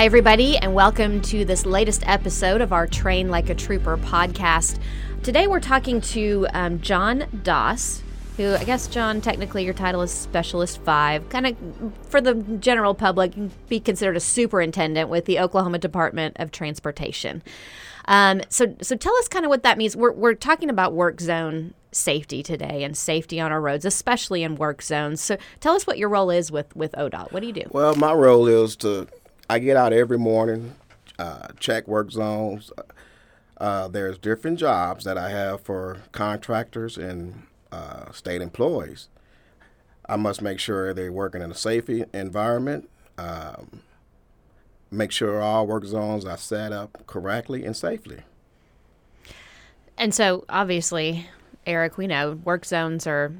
Hi, everybody, and welcome to this latest episode of our Train Like a Trooper podcast. Today, we're talking to um, John Doss, who I guess, John, technically your title is Specialist 5. Kind of for the general public, be considered a superintendent with the Oklahoma Department of Transportation. Um, so, so tell us kind of what that means. We're, we're talking about work zone safety today and safety on our roads, especially in work zones. So, tell us what your role is with with ODOT. What do you do? Well, my role is to I get out every morning, uh, check work zones. Uh, there's different jobs that I have for contractors and uh, state employees. I must make sure they're working in a safe environment. Um, make sure all work zones are set up correctly and safely. And so, obviously, Eric, we know work zones are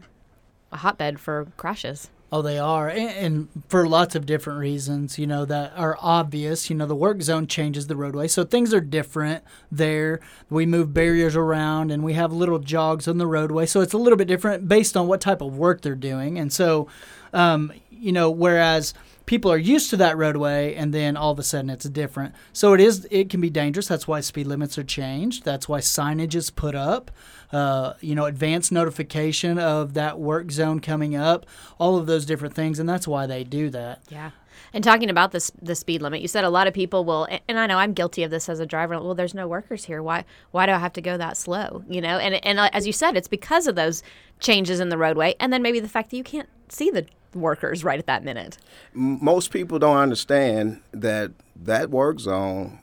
a hotbed for crashes. Oh, they are, and, and, for lots of different reasons, you know, that are obvious. You know, the work zone changes the roadway, so things are different there. We move barriers around, and we have little jogs on the roadway, so it's a little bit different based on what type of work they're doing. And so, um, you know, whereas people are used to that roadway and then all of a sudden it's different. So it is it can be dangerous. That's why speed limits are changed. That's why signage is put up. Uh, you know advance notification of that work zone coming up all of those different things and that's why they do that. Yeah and talking about this the speed limit, you said a lot of people will, and I know I'm guilty of this as a driver. Well, there's no workers here. Why why do I have to go that slow? You know, and and uh, as you said, it's because of those changes in the roadway, and then maybe the fact that you can't see the workers right at that minute. Most people don't understand that that work zone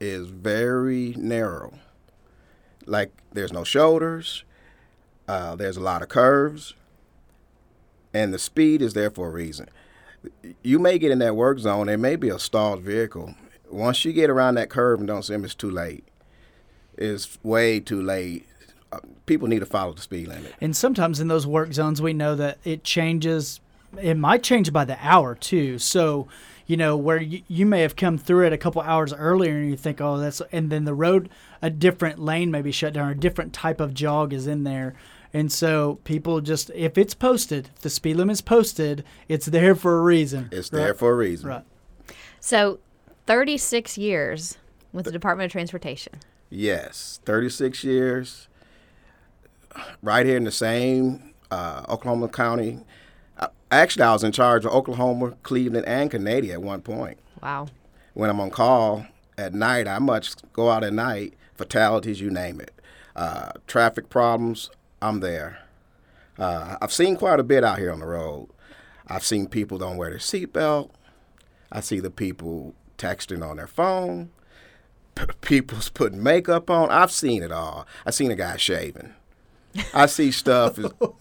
is very narrow. Like there's no shoulders, uh, there's a lot of curves, and the speed is there for a reason. You may get in that work zone, there may be a stalled vehicle. Once you get around that curve and don't see them, it's too late. It's way too late uh, people need to follow the speed limit. And sometimes in those work zones, we know that it changes it might change by the hour too. So, you know, where you, you may have come through it a couple hours earlier and you think, oh, that's, and then the road, a different lane may be shut down, or a different type of jog is in there. And so people just, if it's posted, if the speed limit is posted, it's there for a reason. It's right? there for a reason. Right. So 36 years with the Department of Transportation. Yes, 36 years. Right here in the same uh, Oklahoma County Actually, I was in charge of Oklahoma, Cleveland, and Canadian at one point. Wow. When I'm on call at night, I must go out at night, fatalities, you name it. Uh, traffic problems, I'm there. Uh, I've seen quite a bit out here on the road. I've seen people don't wear their seatbelt. I see the people texting on their phone. P- people's putting makeup on. I've seen it all. I've seen a guy shaving. I see stuff. oh,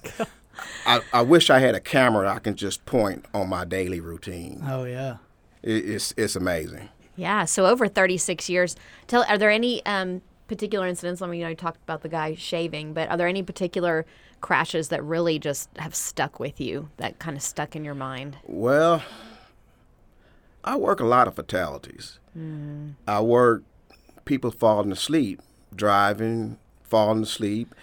I, I wish I had a camera I can just point on my daily routine. Oh yeah, it, it's it's amazing. Yeah. So over 36 years, tell are there any um, particular incidents? I mean, you know, you talked about the guy shaving, but are there any particular crashes that really just have stuck with you, that kind of stuck in your mind? Well, I work a lot of fatalities. Mm. I work people falling asleep, driving, falling asleep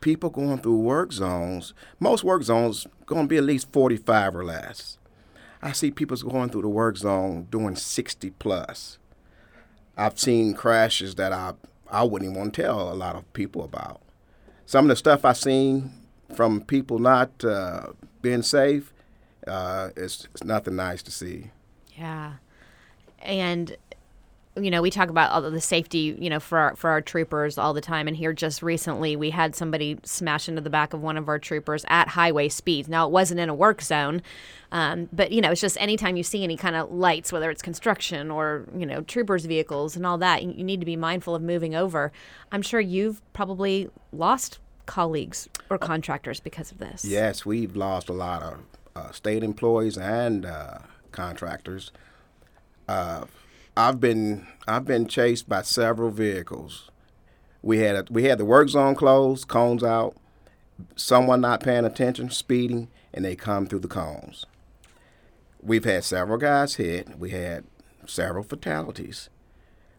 people going through work zones, most work zones going to be at least 45 or less. I see people going through the work zone doing 60 plus. I've seen crashes that I I wouldn't even want to tell a lot of people about. Some of the stuff I've seen from people not uh, being safe, uh, it's, it's nothing nice to see. Yeah, and you know, we talk about all the safety, you know, for our, for our troopers all the time. And here, just recently, we had somebody smash into the back of one of our troopers at highway speeds. Now, it wasn't in a work zone, um, but you know, it's just anytime you see any kind of lights, whether it's construction or you know, troopers' vehicles and all that, you, need to be mindful of moving over. I'm sure you've probably lost colleagues or contractors because of this. Yes, we've lost a lot of uh, state employees and uh, contractors. Uh, I've been I've been chased by several vehicles. We had a, we had the work zone closed, cones out, someone not paying attention, speeding, and they come through the cones. We've had several guys hit. We had several fatalities.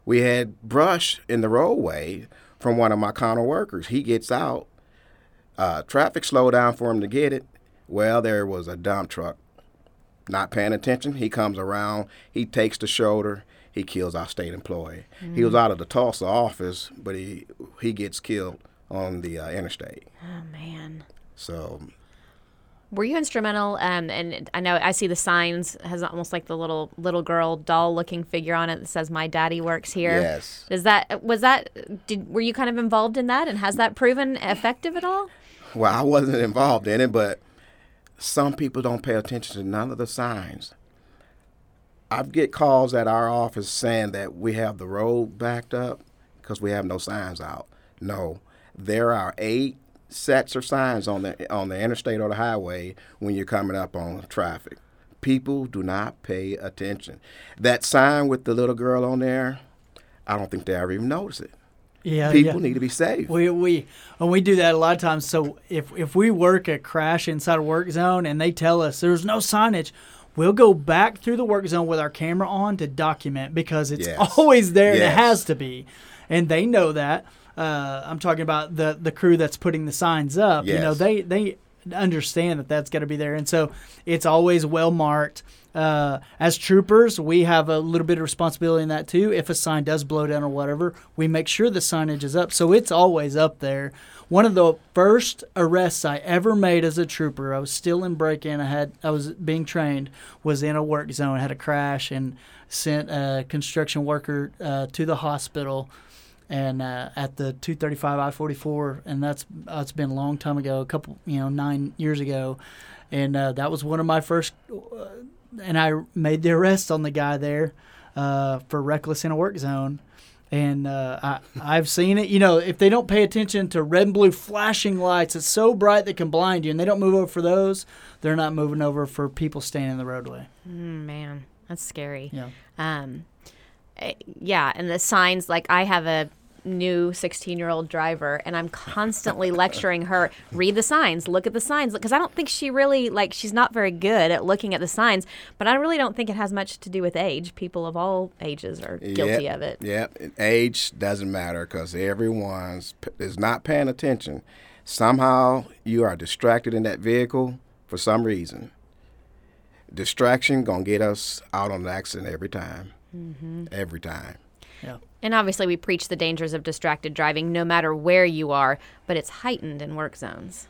We had brush in the roadway from one of my counter workers. He gets out. Uh, traffic slowed down for him to get it. Well, there was a dump truck not paying attention. He comes around. He takes the shoulder he kills our state employee. He was out of the Tulsa office, but he he gets killed on the uh, interstate. Oh man. So Were you instrumental? Um, and I know I see the signs has almost like the little little girl doll looking figure on it that says "My daddy works here." yes, Is that was that? Did were you kind of involved in that? And has that proven effective at all? well, I wasn't involved in it, but some people don't pay attention to none of the signs. I get calls at our office saying that we have the road backed up because we have no signs out. No, there are eight sets of signs on the on the interstate or the highway when you're coming up on traffic. People do not pay attention. That sign with the little girl on there, I don't think they ever even notice it. Yeah, People yeah. need to be safe. We we and we do that a lot of times. So if if we work a crash inside a work zone and they tell us there's no signage, we'll go back through the work zone with our camera on to document because it's Yes. always there and it has to be, and they know that. Uh, I'm talking about the the crew that's putting the signs up. You know they they understand that that's got to be there, and so it's always well marked. Uh, as troopers, we have a little bit of responsibility in that too. If a sign does blow down or whatever, we make sure the signage is up, so it's always up there. One of the first arrests I ever made as a trooper, I was still in break-in. I had I was being trained, was in a work zone, had a crash, and sent a construction worker uh, to the hospital and uh, at the 235 I-44, and that's that's been a long time ago, a couple, you know, nine years ago, and uh, that was one of my first, uh, and I made the arrest on the guy there uh, for reckless in a work zone. And uh, I, I've seen it. You know, if they don't pay attention to red and blue flashing lights, it's so bright they can blind you, and they don't move over for those. They're not moving over for people standing in the roadway. Mm, man, that's scary. Yeah. Um, eh, yeah, and the signs like I have a new 16 year old driver and i'm constantly lecturing her read the signs look at the signs because i don't think she really like she's not very good at looking at the signs but i really don't think it has much to do with age people of all ages are guilty Yep, of it Yep. Age doesn't matter because everyone's p- is not paying attention. Somehow you are distracted in that vehicle for some reason. Distraction gonna get us out on an accident every time. Mm-hmm. Every time. Yeah. and obviously we preach the dangers of distracted driving no matter where you are but it's heightened in work zones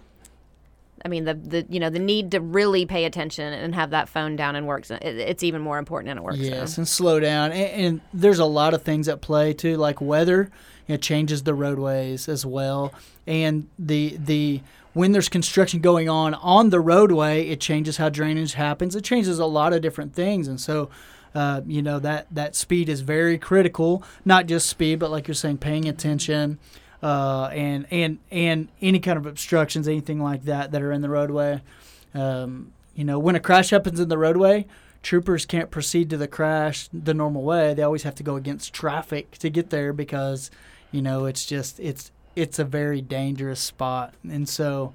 I mean the, the you know the need to really pay attention and have that phone down in work zone. It, it's even more important in a work Yes, zone. Yes, and slow down. And, and there's a lot of things at play too, like weather. It changes the roadways as well, and the the when there's construction going on on the roadway, it changes how drainage happens. It changes a lot of different things, and so. Uh, you know that that speed is very critical. Not just speed, but like you're saying, paying attention, uh, and and and any kind of obstructions, anything like that that are in the roadway. Um, you know, when a crash happens in the roadway, troopers can't proceed to the crash the normal way. They always have to go against traffic to get there because, you know, it's just it's it's a very dangerous spot. And so,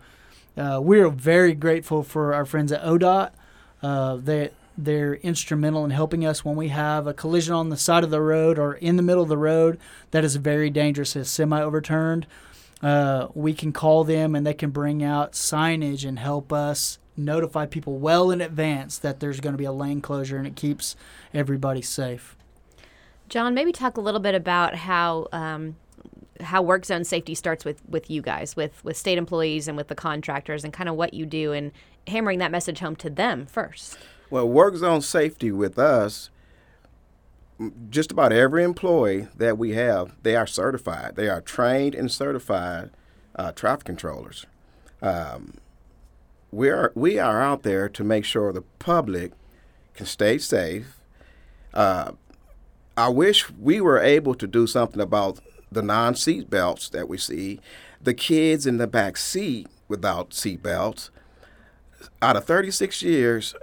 uh, we're very grateful for our friends at ODOT. Uh, they they're instrumental in helping us when we have a collision on the side of the road or in the middle of the road that is very dangerous. A semi overturned. Uh, we can call them and they can bring out signage and help us notify people well in advance that there's going to be a lane closure and it keeps everybody safe. John, maybe talk a little bit about how um, how work zone safety starts with with you guys, with with state employees and with the contractors, and kind of what you do and hammering that message home to them first. Well, work zone safety with us, just about every employee that we have, they are certified. They are trained and certified uh, traffic controllers. Um, we are we are out there to make sure the public can stay safe. Uh, I wish we were able to do something about the non-seat belts that we see, the kids in the back seat without seat belts. Out of 36 years,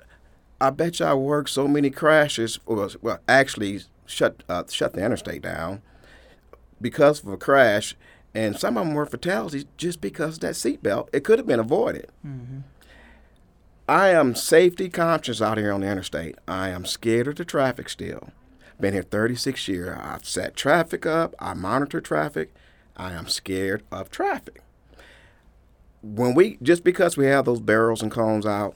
I bet you I worked so many crashes, or well, actually shut uh, shut the interstate down because of a crash, and some of them were fatalities just because of that seatbelt. It could have been avoided. I am safety conscious out here on the interstate. I am scared of the traffic still. Been here 36 years. I've set traffic up. I monitor traffic. I am scared of traffic. When we just because we have those barrels and cones out,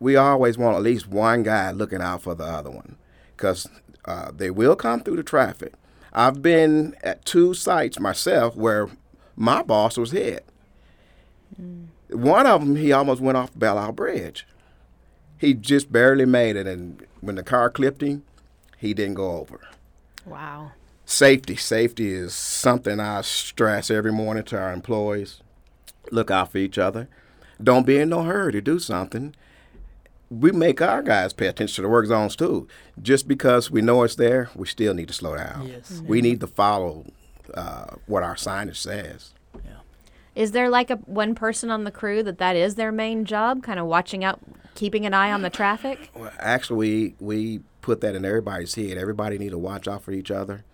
we always want at least one guy looking out for the other one, because Uh, they will come through the traffic. I've been at two sites myself where my boss was hit. Mm. One of them, he almost went off Belle Isle Bridge. He just barely made it, and when the car clipped him, he didn't go over. Wow. Safety. Safety is something I stress every morning to our employees. Look out for each other. Don't be in no hurry to do something. We make our guys pay attention to the work zones too. Just because we know it's there, we still need to slow down. Yes. Mm-hmm. We need to follow uh, what our signage says. Is there like a one person on the crew that that is their main job, kind of watching out, keeping an eye on the traffic? Well, actually, we we put that in everybody's head. Everybody need to watch out for each other.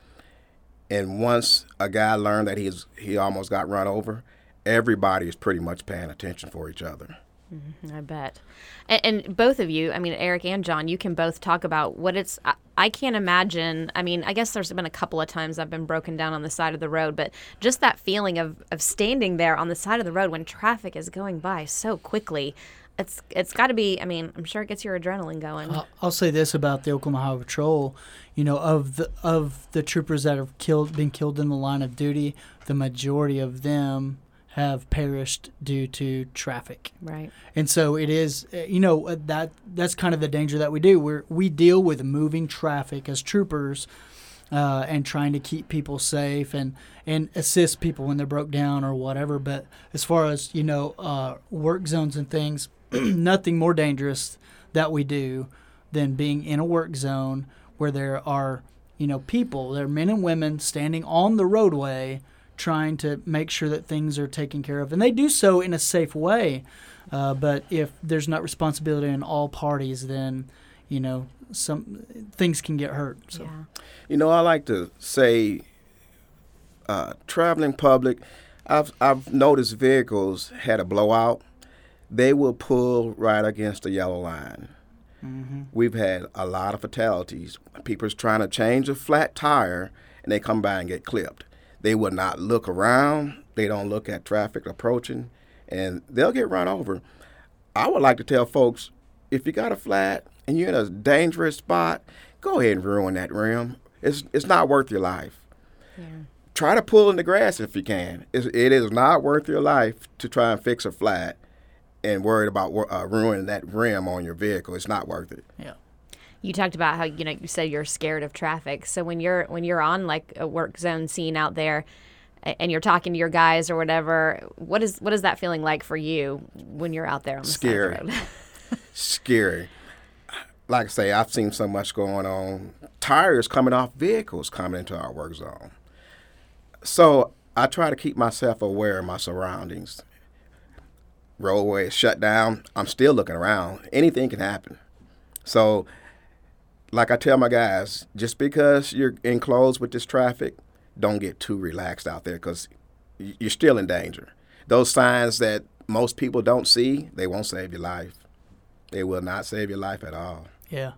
And once a guy learned that he's he almost got run over, everybody is pretty much paying attention for each other. Mm-hmm, I bet. And, and, both of you, I mean, Eric and John, you can both talk about what it's. I, I, can't imagine. I mean, I guess there's been a couple of times I've been broken down on the side of the road, but just that feeling of, of standing there on the side of the road when traffic is going by so quickly. It's it's got to be. I mean, I'm sure it gets your adrenaline going. I'll, I'll say this about the Oklahoma Highway Patrol. You know, of the of the troopers that have killed, been killed in the line of duty, the majority of them have perished due to traffic. Right. And so it is, uh, you know, uh, that that's kind of the danger that we do. We we deal with moving traffic as troopers. Uh, and trying to keep people safe and, and assist people when they're broke down or whatever. But as far as you know, uh, work zones and things, nothing more dangerous that we do than being in a work zone where there are you know people, there are men and women standing on the roadway trying to make sure that things are taken care of. And they do so in a safe way. Uh, but if there's not responsibility in all parties, then, you know, some things can get hurt. So. Yeah. You know, I like to say, uh, traveling public, I've, I've noticed vehicles had a blowout. They will pull right against the yellow line. Mm-hmm. We've had a lot of fatalities. People's trying to change a flat tire and they come by and get clipped. They will not look around. They don't look at traffic approaching, and they'll get run over. I would like to tell folks if you got a flat and you're in a dangerous spot, go ahead and ruin that rim. It's it's not worth your life. Yeah. Try to pull in the grass if you can. It's, it is not worth your life to try and fix a flat and worried about uh, ruining that rim on your vehicle. It's not worth it. Yeah you talked about how you know you said you're scared of traffic. So when you're when you're on like a work zone scene out there, and you're talking to your guys or whatever, what is what is that feeling like for you when you're out there on the Scary. side of the road? Scary. Like I say, I've seen so much going on. Tires coming off vehicles coming into our work zone. So I try to keep myself aware of my surroundings. Roadway is shut down. I'm still looking around. Anything can happen. So like I tell my guys, just because you're enclosed with this traffic, don't get too relaxed out there because you're still in danger. Those signs that most people don't see, they won't save your life. They will not save your life at all. Yeah.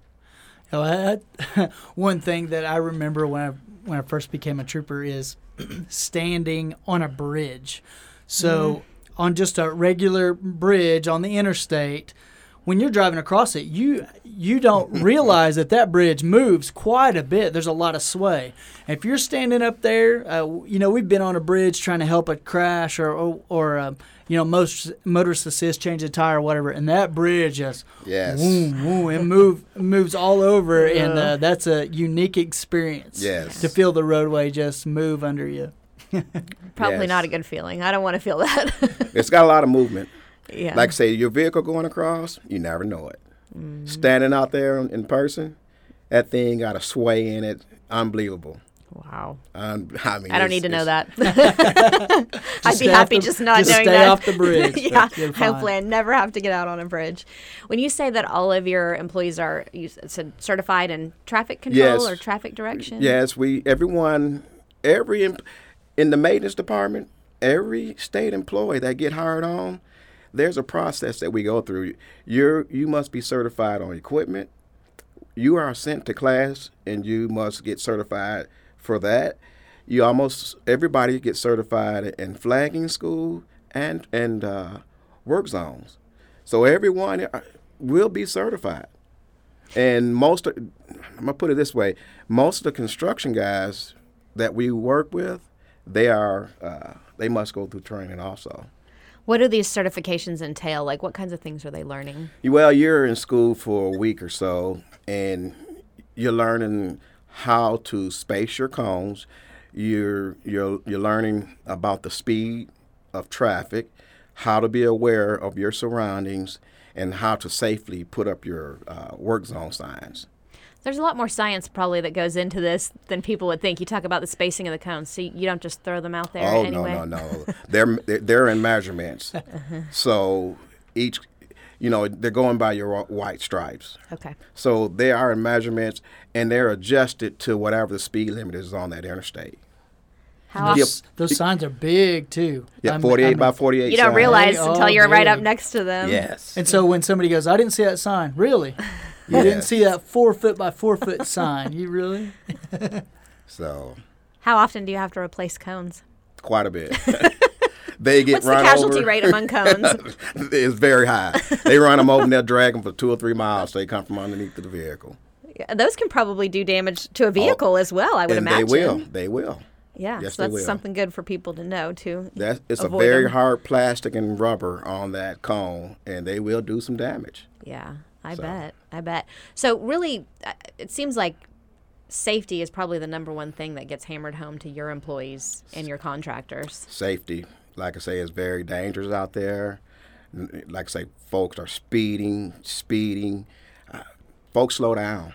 You know, I, one thing that I remember when I when I first became a trooper is standing on a bridge. So mm-hmm. on just a regular bridge on the interstate, when you're driving across it, you you don't realize that that bridge moves quite a bit. There's a lot of sway. if you're standing up there, uh, you know we've been on a bridge trying to help a crash or or, or uh, you know most motorist assist change a tire or whatever, and that bridge just yes, boom, boom, it move moves all over, yeah. and uh, that's a unique experience. Yes, to feel the roadway just move under you. Probably yes. not a good feeling. I don't want to feel that. it's got a lot of movement. Yeah. Like say your vehicle going across, you never know it. Mm-hmm. Standing out there in person, that thing got a sway in it, unbelievable. Wow. Um, I mean, I don't need to know that. I'd be happy the, just not just knowing stay that. off the bridge. yeah. Hopefully, I never have to get out on a bridge. When you say that all of your employees are you said certified in traffic control yes. or traffic direction. Yes, we everyone every in the maintenance department, every state employee that get hired on there's a process that we go through. You're you must be certified on equipment. You are sent to class and you must get certified for that. You almost everybody gets certified in flagging school and and uh, work zones. So everyone uh, will be certified. And most, of, I'm gonna put it this way: most of the construction guys that we work with, they are uh, they must go through training also. What do these certifications entail? Like, what kinds of things are they learning? Well, you're in school for a week or so, and you're learning how to space your cones. You're you're you're learning about the speed of traffic, how to be aware of your surroundings, and how to safely put up your uh, work zone signs. There's a lot more science probably that goes into this than people would think. You talk about the spacing of the cones, so you don't just throw them out there. Oh anyway. no no no! they're they're- they're in measurements, uh-huh. so each, you know, they're going by your white stripes. Okay. So they are in measurements, and they're adjusted to whatever the speed limit is on that interstate. How often, Those, those signs are big too. Yeah, I'm- 48 I'm- by 48. you don't sign. realize Oh, until you're right up next to them. Yes. And so when somebody goes, I didn't see that sign. Really? You didn't see that four foot by four foot sign. You really? So How often do you have to replace cones? quite a bit. they get What's the casualty over. rate among cones? it's very high. They run them over and they'll drag them for two or three miles. So they come from underneath the vehicle. Yeah, Those can probably do damage to a oh. vehicle as well. I would Oh, and imagine. they will. They will. Yeah, Yes, so that's will. something good for people to know too. That's it's Avoid a very them. hard plastic and rubber on that cone, and they will do some damage. Yeah, I So. bet. I bet. So really, uh, it seems like safety is probably the number one thing that gets hammered home to your employees and your contractors. Safety, like I say, is very dangerous out there. Like I say, folks are speeding, speeding. Uh, folks, slow down.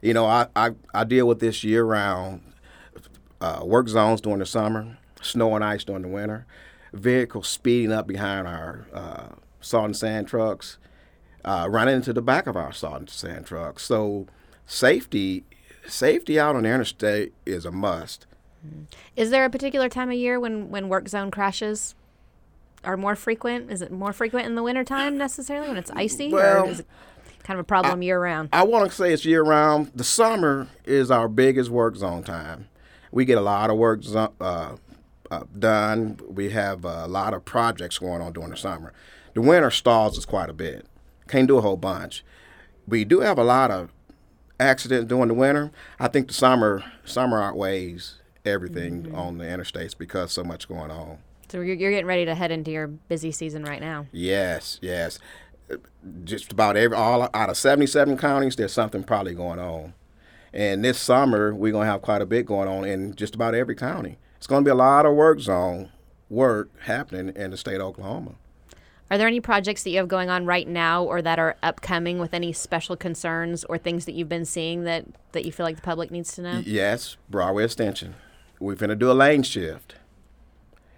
You know, I, I, I deal with this year round. Uh, work zones during the summer, snow and ice during the winter, vehicles speeding up behind our uh, salt and sand trucks, uh, running into the back of our salt and sand truck. So, safety, safety out on the interstate is a must. Is there a particular time of year when when work zone crashes are more frequent? Is it more frequent in the wintertime necessarily when it's icy, Well, or is it kind of a problem year round? I want to say it's year round. The summer is our biggest work zone time. We get a lot of work zo- uh, uh, done. We have a lot of projects going on during the summer. The winter stalls us quite a bit. Can't do a whole bunch. We do have a lot of accidents during the winter. I think the summer summer outweighs everything mm-hmm. on the interstates because so much going on. So you're, you're getting ready to head into your busy season right now. Yes, yes. Just about every all out of 77 counties, there's something probably going on. And this summer, we're gonna have quite a bit going on in just about every county. It's gonna be a lot of work zone work happening in the state of Oklahoma. Are there any projects that you have going on right now or that are upcoming with any special concerns or things that you've been seeing that, that you feel like the public needs to know? Yes, Broadway Extension. We're going to do a lane shift.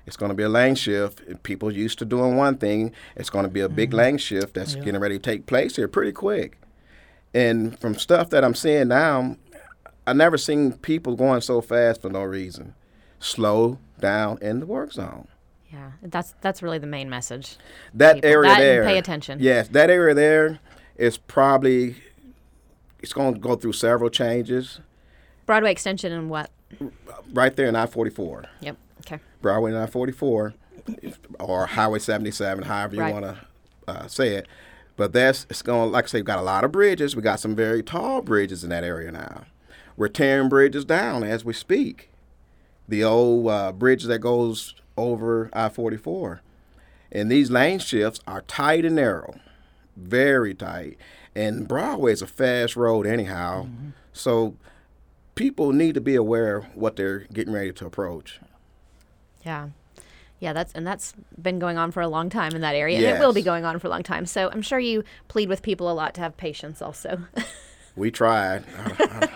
It's gonna be a lane shift. and People used to doing one thing. It's gonna be a big mm-hmm. lane shift that's getting ready to take place here pretty quick. And from stuff that I'm seeing now, I never seen people going so fast for no reason. Slow down in the work zone. Yeah, that's that's really the main message. That People- area that and there. pay attention. Yes, that area there is probably it's going to go through several changes. Broadway extension and what? Right there in I-44. Yep. Okay. Broadway 944 or Highway 77, however you Right. want to uh, say it. But that's it's going like I say, we've got a lot of bridges. We got some very tall bridges in that area now. We're tearing bridges down as we speak. The old uh, bridge that goes over I-44, and these lane shifts are tight and narrow, very tight. And Broadway is a fast road anyhow, mm-hmm. so people need to be aware of what they're getting ready to approach. Yeah. Yeah, that's and that's been going on for a long time in that area, and it will be going on for a long time. So I'm sure you plead with people a lot to have patience, also. We tried. I,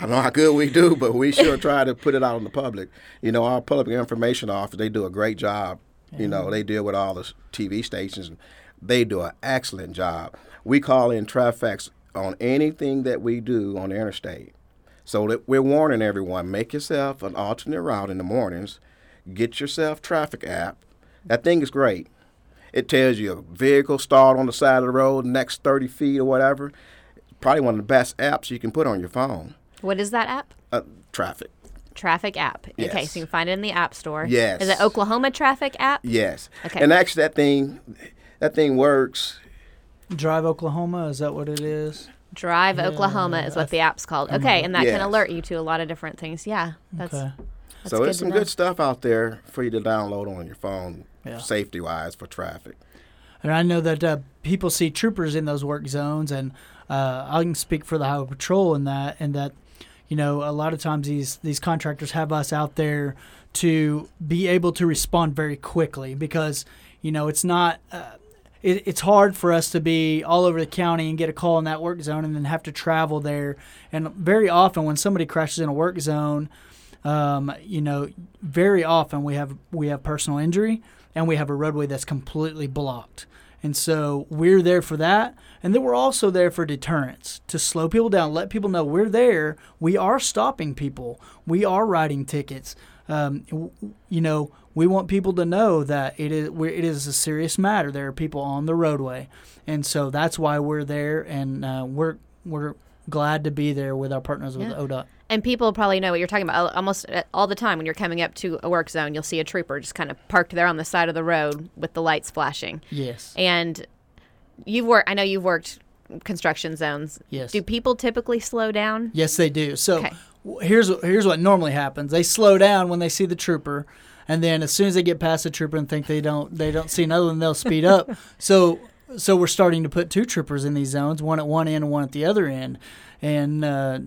don't know how good we do, but we sure try to put it out in the public. You know, our public information office, they do a great job. You know, they deal with all the TV stations. They do an excellent job. We call in traffics on anything that we do on the interstate. So that we're warning everyone, make yourself an alternate route in the mornings. Get yourself traffic app. That thing is great. It tells you a vehicle stalled on the side of the road, next 30 feet or whatever. Probably one of the best apps you can put on your phone. what is that app? Uh, traffic. Traffic app. Okay, so you can find it in the App Store. Yes. Is it Oklahoma Traffic app? Yes. Okay. And actually, that thing, that thing works. Drive Oklahoma, is that what it is? Drive Oklahoma is what the app's called. Okay, and that can alert you to a lot of different things. Yeah, that's Okay. that's so good there's some know. good stuff out there for you to download on your phone, Yeah. safety wise for traffic. And I know that uh, people see troopers in those work zones, and uh, I can speak for the highway patrol in that, and that you know a lot of times these these contractors have us out there to be able to respond very quickly because you know it's not. Uh, it, it's hard for us to be all over the county and get a call in that work zone and then have to travel there. And very often, when somebody crashes in a work zone, um, you know, very often we have we have personal injury and we have a roadway that's completely blocked. And so we're there for that. And then we're also there for deterrence to slow people down, let people know we're there. We are stopping people. We are writing tickets. Um, you know, we want people to know that it is we're, it is a serious matter. There are people on the roadway, and so that's why we're there, and uh, we're we're glad to be there with our partners with ODOT. And people probably know what you're talking about. Almost uh, all the time when you're coming up to a work zone, you'll see a trooper just kind of parked there on the side of the road with the lights flashing. Yes. And you've worked. I know you've worked construction zones. Yes. Do people typically slow down? Yes, they do. So Okay. here's here's what normally happens. They slow down when they see the trooper, and then as soon as they get past the trooper and think they don't they don't see another one, they'll speed up. so so we're starting to put two troopers in these zones, one at one end and one at the other end. And uh,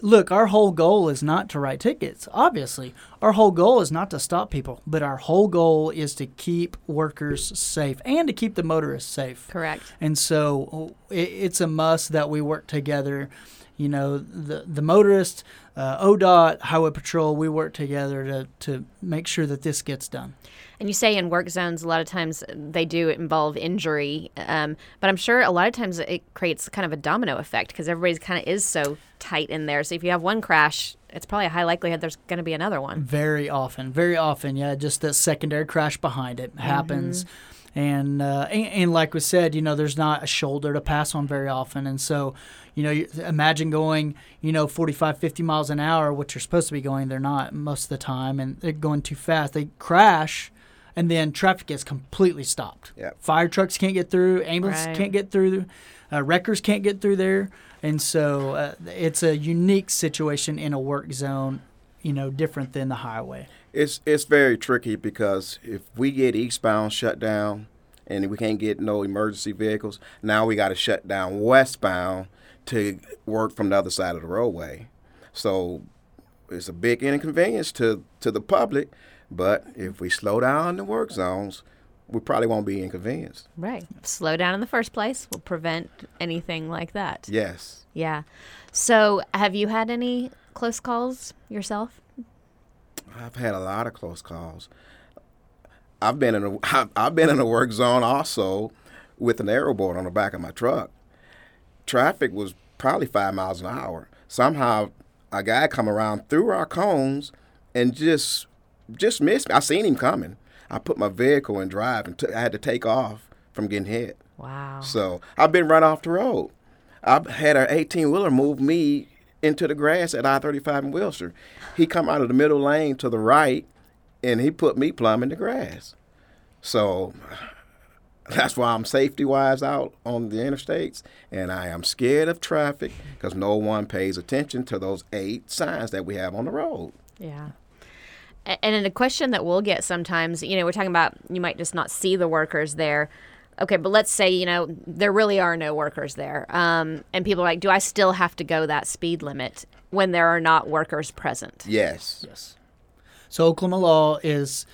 look, our whole goal is not to write tickets. Obviously, our whole goal is not to stop people, but our whole goal is to keep workers safe and to keep the motorists safe. Correct. And so it, it's a must that we work together. You know, the the motorist, uh, ODOT, Highway Patrol, we work together to, to make sure that this gets done. And you say in work zones, a lot of times they do involve injury, um, but I'm sure a lot of times it creates kind of a domino effect because everybody's kind of is so tight in there. So if you have one crash, it's probably a high likelihood there's going to be another one. Very often, very often, yeah, just that secondary crash behind it happens. And, uh, and and like we said, you know, there's not a shoulder to pass on very often, and so, you know, imagine going, you know, 45, 50 miles an hour, which you're supposed to be going. They're not most of the time, and they're going too fast. They crash, and then traffic gets completely stopped. Yep. Fire trucks can't get through, ambulances Right. can't get through, uh, wreckers can't get through there, and so uh, it's a unique situation in a work zone, you know, different than the highway. It's it's very tricky because if we get eastbound shut down and we can't get no emergency vehicles, now we got to shut down westbound to work from the other side of the roadway. So it's a big inconvenience to to the public, but if we slow down in the work zones, we probably won't be inconvenienced. Right. Slow down in the first place will prevent anything like that. Yes. Yeah. So have you had any close calls yourself? I've had a lot of close calls. I've been in a I've, I've been in a work zone also with an arrow board on the back of my truck. Traffic was probably five miles an hour. Somehow a guy come around through our cones and just just missed me. I seen him coming. I put my vehicle in drive and took I had to take off from getting hit. Wow. So I've been run off the road. I've had an 18 wheeler move me into the grass at I-35 in Wilshire. He come out of the middle lane to the right, and he put me plumb in the grass. So that's why I'm safety wise out on the interstates, and I am scared of traffic because no one pays attention to those eight signs that we have on the road. Yeah. A- And then a question that we'll get sometimes, you know, we're talking about you might just not see the workers there. Okay, but let's say, you know, there really are no workers there. Um, and people are like, do I still have to go that speed limit when there are not workers present? Yes. Yes. So Oklahoma law is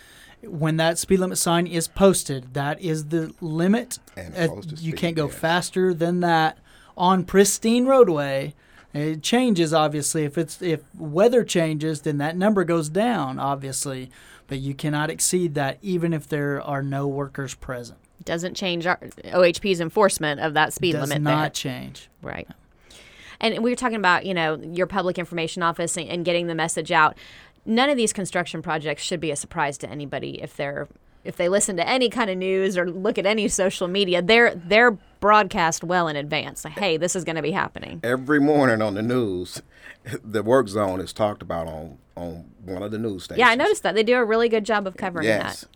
when that speed limit sign is posted, that is the limit. And Uh, you speed, can't go yes. faster than that on pristine roadway. It changes obviously if it's if weather changes, then that number goes down obviously, but you cannot exceed that even if there are no workers present. Doesn't change our OHP's enforcement of that speed Does limit not there. change. Right. And we were talking about, you know, your public information office and, and getting the message out. None of these construction projects should be a surprise to anybody if they're if they listen to any kind of news or look at any social media. They're they're broadcast well in advance. Like, hey, this is going to be happening. Every morning on the news, the work zone is talked about on on one of the news stations. Yeah, I noticed that they do a really good job of covering Yes. that.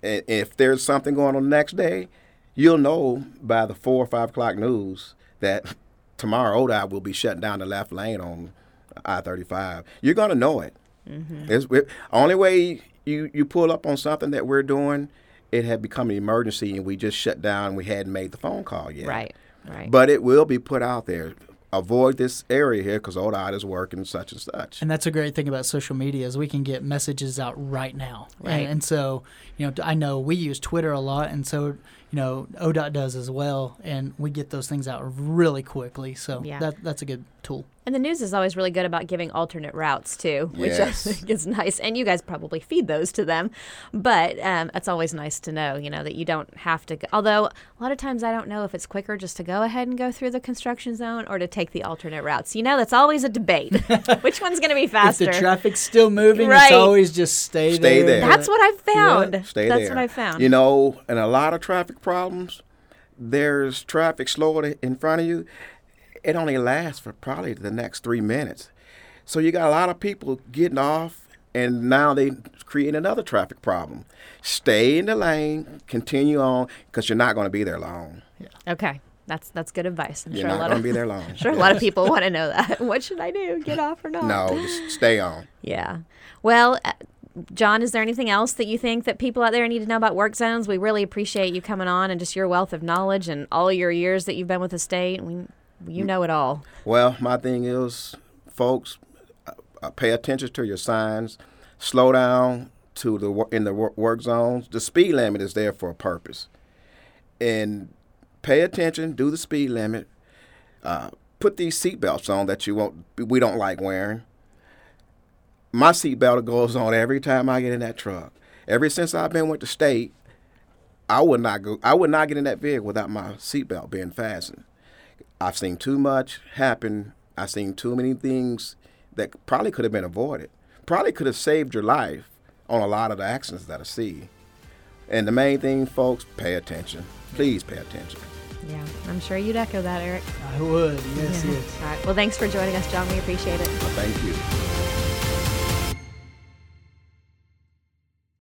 And if there's something going on the next day, you'll know by the four or five o'clock news that tomorrow ODOT will be shutting down the left lane on I-35. You're gonna know it. Mm-hmm. It's it, only way you you pull up on something that we're doing. It had become an emergency, and we just shut down. We hadn't made the phone call yet. Right. Right. But it will be put out there. Avoid this area here because ODOT is working such and such. And that's a great thing about social media is we can get messages out right now. Right. And, and so, you know, I know we use Twitter a lot, and so you know ODOT does as well, and we get those things out really quickly. So Yeah. that that's a good tool. And the news is always really good about giving alternate routes too, which I think is nice. And you guys probably feed those to them, but um, it's always nice to know, you know, that you don't have to. Go. Although a lot of times I don't know if it's quicker just to go ahead and go through the construction zone or to take the alternate routes. You know, that's always a debate. which one's going to be faster? If faster? the traffic's still moving, Right. it's always just stay, Stay there. there. that's what I've found. Stay that's there. what I found. You know, and a lot of traffic problems, there's traffic slowed in front of you. It only lasts for probably the next three minutes. So you got a lot of people getting off, and now they create another traffic problem. Stay in the lane, continue on, because you're not going to be there long. okay, that's that's good advice. I'm You're sure a not going to be there long. sure a lot of people want to know that. What should I do? Get off or not? No, just stay on. Yeah. Well, uh, John, is there anything else that you think that people out there need to know about work zones? We really appreciate you coming on and just your wealth of knowledge and all your years that you've been with the state. We, you know it all. Well, my thing is, folks, pay attention to your signs. Slow down to the in the work zones. The speed limit is there for a purpose, and pay attention. Do the speed limit. Uh, put these seatbelts on that you won't. We don't like wearing. My seatbelt goes on every time I get in that truck. Ever since I've been with the state, I would not go. I would not get in that vehicle without my seatbelt being fastened. I've seen too much happen. I've seen too many things that probably could have been avoided. Probably could have saved your life on a lot of the accidents that I see. And the main thing, folks, pay attention. Please pay attention. Yeah, I'm sure you'd echo that, Eric. I would. Yes, yes. All right. Well, thanks for joining us, John. We appreciate it. Thank you.